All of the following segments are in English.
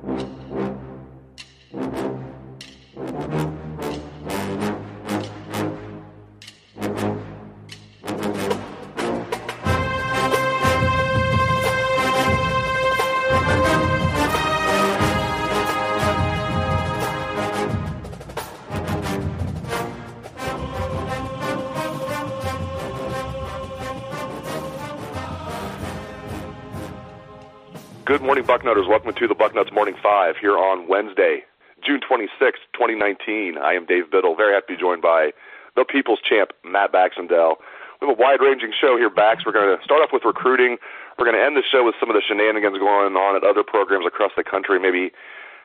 Thank you. Good morning, Bucknutters. Welcome to the Bucknuts Morning Five here on Wednesday, June 26, 2019. I am Dave Biddle. Very happy to be joined by the People's Champ, Matt Baxendell. We have a wide-ranging show here, Bax. We're going to start off with recruiting. We're going to end the show with some of the shenanigans going on at other programs across the country, maybe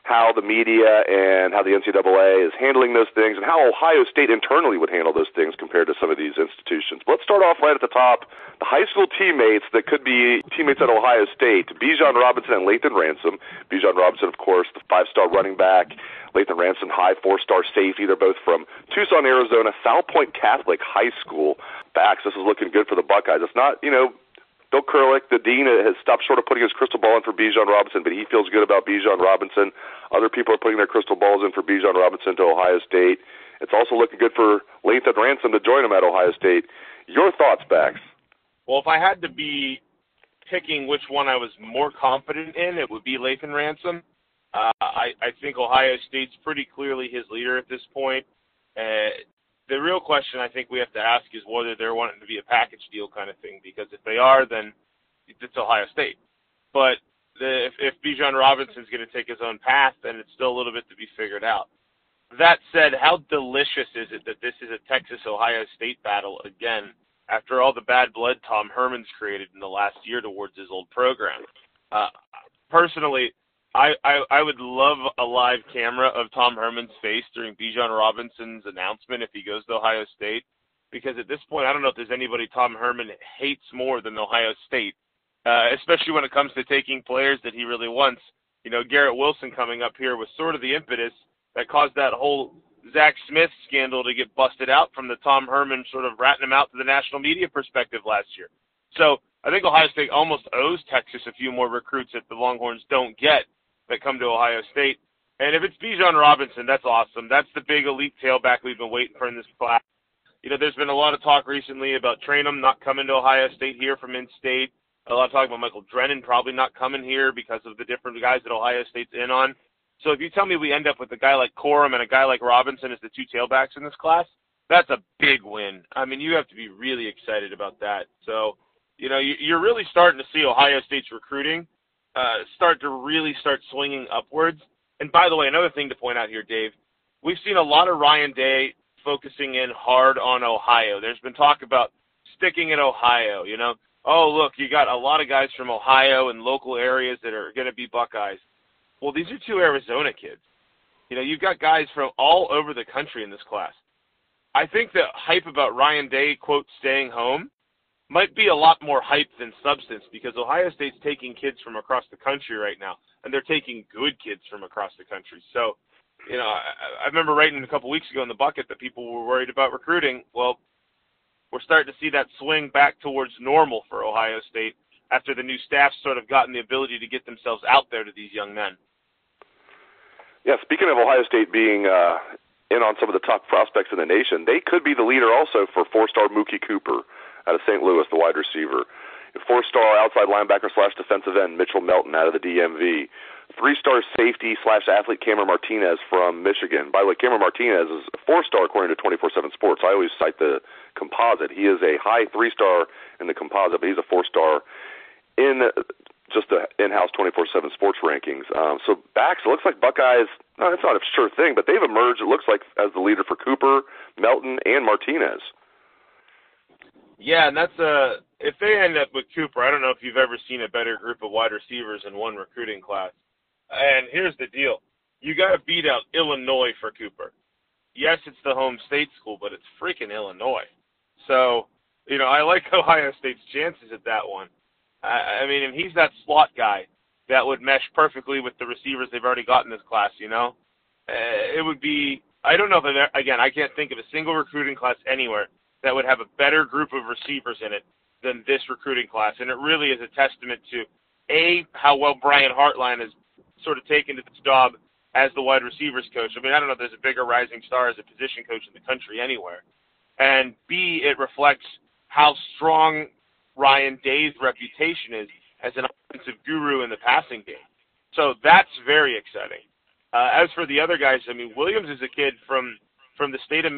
how the media and how the NCAA is handling those things and how Ohio State internally would handle those things compared to some of these institutions. But let's start off right at the top. The high school teammates that could be teammates at Ohio State, Bijan Robinson and Lathan Ransom. Bijan Robinson, of course, the five-star running back. Lathan Ransom, high four-star safety. They're both from Tucson, Arizona, Salpointe Catholic High School. Bax, this is looking good for the Buckeyes. It's not, you know, Bill Kurelic, the dean, has stopped short of putting his crystal ball in for Bijan Robinson, but he feels good about Bijan Robinson. Other people are putting their crystal balls in for Bijan Robinson to Ohio State. It's also looking good for Lathan Ransom to join him at Ohio State. Your thoughts, Bax? Well, if I had to be picking which one I was more confident in, it would be Lathan Ransom. Uh, I, I think Ohio State's pretty clearly his leader at this point. Uh, the real question I think we have to ask is whether they're wanting to be a package deal kind of thing. Because if they are, then it's Ohio State. But the, if, if Bijan Robinson's going to take his own path, then it's still a little bit to be figured out. That said, how delicious is it that this is a Texas Ohio State battle again after all the bad blood Tom Herman's created in the last year towards his old program? Uh, personally, I, I I would love a live camera of Tom Herman's face during Bijan Robinson's announcement if he goes to Ohio State, because at this point I don't know if there's anybody Tom Herman hates more than Ohio State, uh, especially when it comes to taking players that he really wants. You know, Garrett Wilson coming up here was sort of the impetus that caused that whole Zach Smith scandal to get busted out from the Tom Herman sort of ratting him out to the national media perspective last year. So I think Ohio State almost owes Texas a few more recruits that the Longhorns don't get that come to Ohio State. And if it's Bijan Robinson, that's awesome. That's the big elite tailback we've been waiting for in this class. You know, there's been a lot of talk recently about Trayanum not coming to Ohio State here from in-state. A lot of talk about Michael Drennen probably not coming here because of the different guys that Ohio State's in on. So if you tell me we end up with a guy like Corum and a guy like Robinson as the two tailbacks in this class, that's a big win. I mean, you have to be really excited about that. So, you know, you're really starting to see Ohio State's recruiting uh, start to really start swinging upwards. And by the way, another thing to point out here, Dave, we've seen a lot of Ryan Day focusing in hard on Ohio. There's been talk about sticking in Ohio, you know. Oh, look, you got a lot of guys from Ohio and local areas that are going to be Buckeyes. Well, these are two Arizona kids. You know, you've got guys from all over the country in this class. I think the hype about Ryan Day, quote, staying home might be a lot more hype than substance because Ohio State's taking kids from across the country right now, and they're taking good kids from across the country. So, you know, I, I remember writing a couple weeks ago in the bucket that people were worried about recruiting. Well, we're starting to see that swing back towards normal for Ohio State after the new staff sort of gotten the ability to get themselves out there to these young men. Yeah, speaking of Ohio State being uh, in on some of the top prospects in the nation, they could be the leader also for four-star Mookie Cooper out of St. Louis, the wide receiver. Four-star outside linebacker slash defensive end Mitchell Melton out of the DMV. Three-star safety slash athlete Cameron Martinez from Michigan. By the way, Cameron Martinez is a four-star according to 24/7 Sports. I always cite the composite. He is a high three-star in the composite, but he's a four-star in just the in-house 24/7 Sports rankings. Um, so Bax, it looks like Buckeyes. No, it's not a sure thing, but they've emerged. It looks like as the leader for Cooper, Melton, and Martinez. Yeah, and that's a if they end up with Cooper, I don't know if you've ever seen a better group of wide receivers in one recruiting class. And here's the deal. You got to beat out Illinois for Cooper. Yes, it's the home state school, but it's freaking Illinois. So, you know, I like Ohio State's chances at that one. I, I mean, if he's that slot guy that would mesh perfectly with the receivers they've already got in this class, you know, uh, it would be. I don't know if again, I can't think of a single recruiting class anywhere that would have a better group of receivers in it than this recruiting class. And it really is a testament to A, how well Brian Hartline has sort of taken to this job as the wide receivers coach. I mean, I don't know if there's a bigger rising star as a position coach in the country anywhere. And B, it reflects how strong Ryan Day's reputation is as an offensive guru in the passing game. So that's very exciting. Uh, as for the other guys, I mean, Williams is a kid from from the state of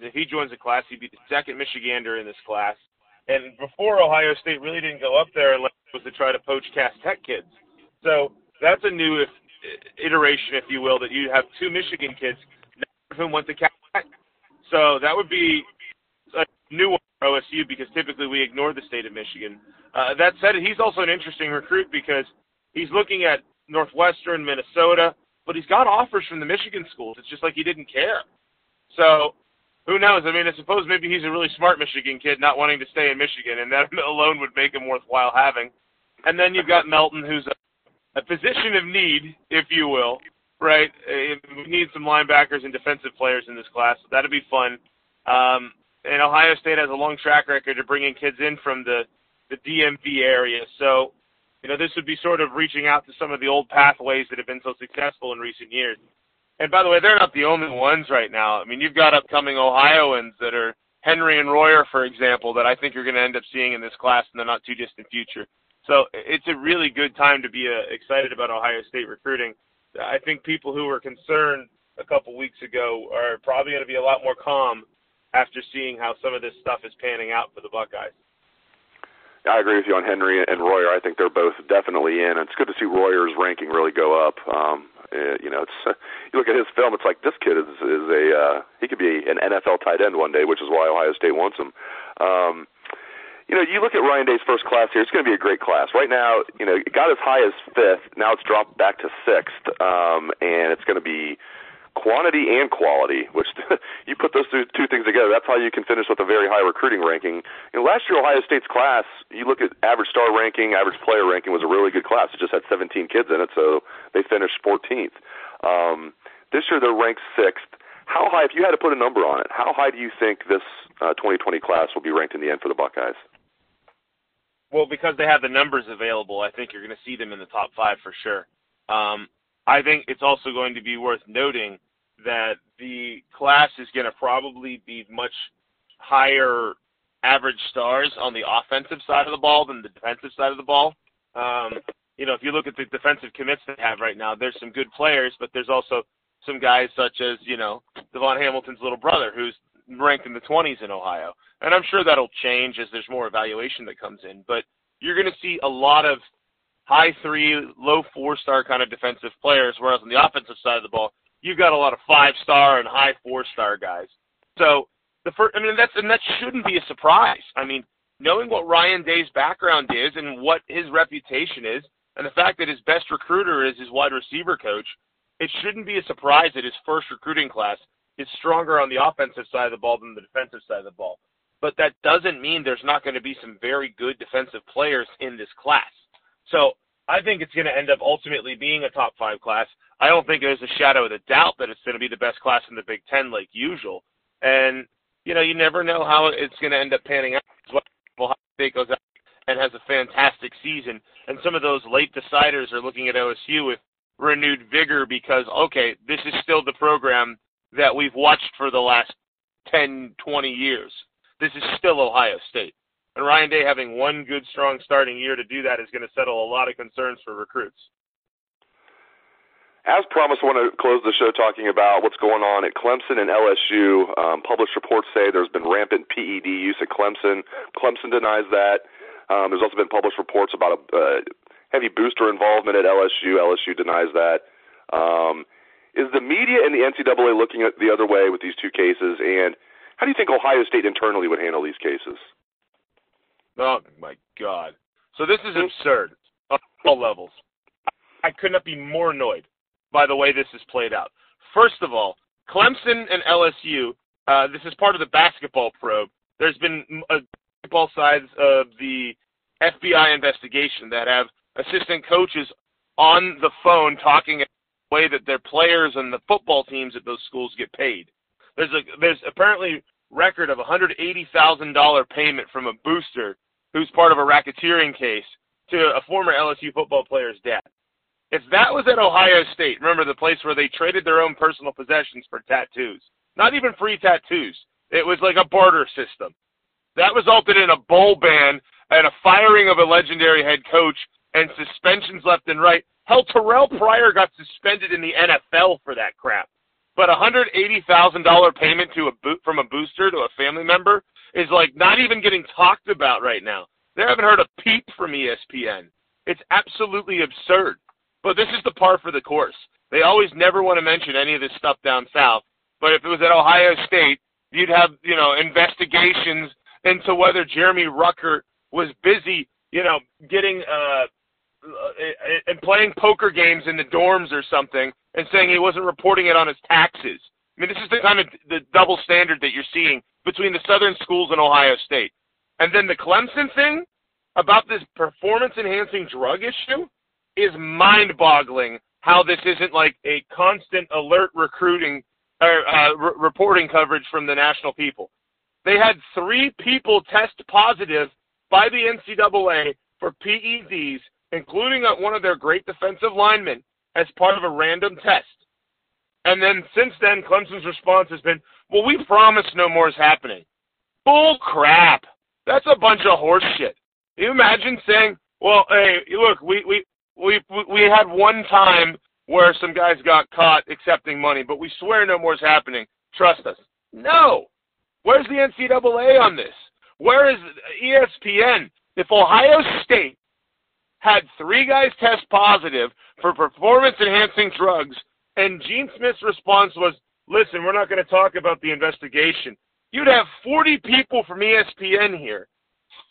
If he joins the class, he'd be the second Michigander in this class. And before Ohio State really didn't go up there unless it was to try to poach Cass Tech kids. So that's a new if, iteration, if you will, that you have two Michigan kids, none of whom went to Cass Tech. So that would be a new one for OSU because typically we ignore the state of Michigan. Uh, that said, he's also an interesting recruit because he's looking at Northwestern, Minnesota, but he's got offers from the Michigan schools. It's just like he didn't care. So who knows? I mean, I suppose maybe he's a really smart Michigan kid, not wanting to stay in Michigan, and that alone would make him worthwhile having. And then you've got Melton, who's a, a position of need, if you will, right? We need some linebackers and defensive players in this class. So that'd be fun. Um, and Ohio State has a long track record of bringing kids in from the the DMV area. So, you know, this would be sort of reaching out to some of the old pathways that have been so successful in recent years. And by the way, they're not the only ones right now. I mean, you've got upcoming Ohioans that are Henry and Royer, for example, that I think you're going to end up seeing in this class in the not too distant future. So it's a really good time to be uh, excited about Ohio State recruiting. I think people who were concerned a couple weeks ago are probably going to be a lot more calm after seeing how some of this stuff is panning out for the Buckeyes. I agree with you on Henry and Royer. I think they're both definitely in. It's good to see Royer's ranking really go up. Um, uh, you know, it's you look at his film. It's like this kid is is a uh, he could be an NFL tight end one day, which is why Ohio State wants him. Um, you know, you look at Ryan Day's first class here. It's going to be a great class. Right now, you know, it got as high as fifth. Now it's dropped back to sixth, um, and it's going to be quantity and quality, which you put those two, two things together, that's how you can finish with a very high recruiting ranking. Last year Ohio State's class, you look at average star ranking, average player ranking was a really good class. It just had 17 kids in it, so they finished 14th. Um, this year they're ranked sixth. How high, if you had to put a number on it, how high do you think this uh, 2020 class will be ranked in the end for the Buckeyes? Well, because they have the numbers available, I think you're going to see them in the top five for sure. Um, I think it's also going to be worth noting that the class is going to probably be much higher average stars on the offensive side of the ball than the defensive side of the ball. Um, you know, if you look at the defensive commits they have right now, there's some good players, but there's also some guys such as, you know, DaVon Hamilton's little brother who's ranked in the 20s in Ohio. And I'm sure that'll change as there's more evaluation that comes in. But you're going to see a lot of high three, low four star kind of defensive players, whereas on the offensive side of the ball, you've got a lot of five star and high four star guys. So the first, I mean, that's and that shouldn't be a surprise. I mean, knowing what Ryan Day's background is and what his reputation is, and the fact that his best recruiter is his wide receiver coach, it shouldn't be a surprise that his first recruiting class is stronger on the offensive side of the ball than the defensive side of the ball. But that doesn't mean there's not going to be some very good defensive players in this class. So I think it's going to end up ultimately being a top five class. I don't think there's a shadow of a doubt that it's going to be the best class in the Big Ten, like usual. And you know, you never know how it's going to end up panning out. Ohio State goes out and has a fantastic season, and some of those late deciders are looking at OSU with renewed vigor because okay, this is still the program that we've watched for the last 10, 20 years. This is still Ohio State. And Ryan Day having one good, strong starting year to do that is going to settle a lot of concerns for recruits. As promised, I want to close the show talking about what's going on at Clemson and LSU. Um, published reports say there's been rampant PED use at Clemson. Clemson denies that. Um, there's also been published reports about a uh, heavy booster involvement at LSU. LSU denies that. Um, is the media and the NCAA looking at the other way with these two cases? And how do you think Ohio State internally would handle these cases? Oh my God! So this is absurd on all levels. I could not be more annoyed by the way this is played out. First of all, Clemson and LSU. Uh, this is part of the basketball probe. There's been uh, basketball sides of the FBI investigation that have assistant coaches on the phone talking about the way that their players and the football teams at those schools get paid. There's a there's apparently record of $180,000 payment from a booster who's part of a racketeering case to a former LSU football player's dad. If that was at Ohio State, remember the place where they traded their own personal possessions for tattoos, not even free tattoos. It was like a barter system. That resulted in a bowl ban and a firing of a legendary head coach and suspensions left and right. Hell, Terrell Pryor got suspended in the NFL for that crap. But a hundred eighty thousand dollar payment to a boot from a booster to a family member is like not even getting talked about right now. They haven't heard a peep from ESPN. It's absolutely absurd. But this is the par for the course. They always never want to mention any of this stuff down south. But if it was at Ohio State, you'd have, you know, investigations into whether Jeremy Ruckert was busy, you know, getting uh and playing poker games in the dorms or something and saying he wasn't reporting it on his taxes. I mean, this is the kind of the double standard that you're seeing between the southern schools and Ohio State. And then the Clemson thing about this performance enhancing drug issue is mind boggling how this isn't like a constant alert recruiting or uh, re- reporting coverage from the national people. They had three people test positive by the NCAA for PEDs, including one of their great defensive linemen, as part of a random test. And then since then, Clemson's response has been, well, we promise no more is happening. Bull crap. That's a bunch of horse shit. Can you imagine saying, well, hey, look, we, we, we, we had one time where some guys got caught accepting money, but we swear no more is happening. Trust us. No. Where's the NCAA on this? Where is ESPN? If Ohio State had three guys test positive for performance enhancing drugs, and Gene Smith's response was, listen, we're not going to talk about the investigation. You'd have 40 people from ESPN here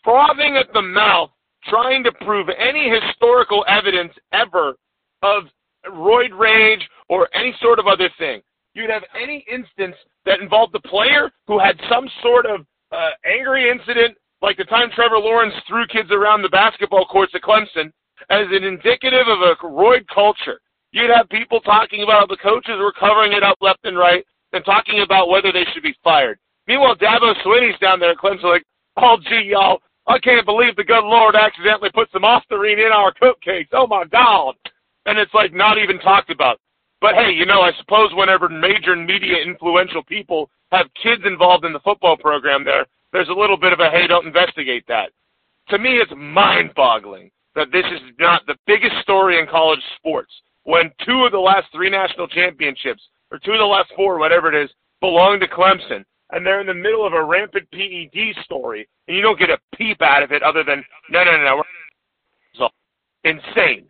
frothing at the mouth trying to prove any historical evidence ever of roid rage or any sort of other thing. You'd have any instance that involved the player who had some sort of uh, angry incident, like the time Trevor Lawrence threw kids around the basketball courts at Clemson, as an indicative of a roid culture. You'd have people talking about how the coaches were covering it up left and right and talking about whether they should be fired. Meanwhile, Dabo Swinney's down there at Clemson like, oh, gee, y'all, I can't believe the good Lord accidentally put some Ostarine in our cupcakes. Oh, my God. And it's like not even talked about. But hey, you know, I suppose whenever major media influential people have kids involved in the football program there, there's a little bit of a hey, don't investigate that. To me, it's mind boggling that this is not the biggest story in college sports when two of the last three national championships, or two of the last four, whatever it is, belong to Clemson. And they're in the middle of a rampant PED story, and you don't get a peep out of it other than, no, no, no, no. Insane.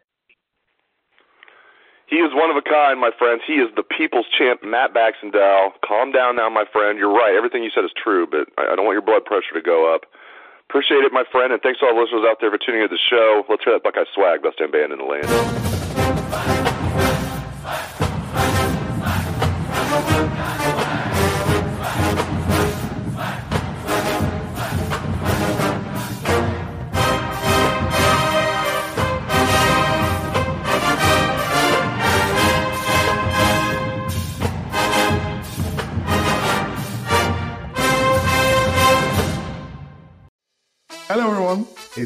He is one of a kind, my friends. He is the people's champ, Matt Baxendell. Calm down now, my friend. You're right. Everything you said is true, but I don't want your blood pressure to go up. Appreciate it, my friend, and thanks to all the listeners out there for tuning in to the show. Let's hear that Buckeye swag, best damn band in the land.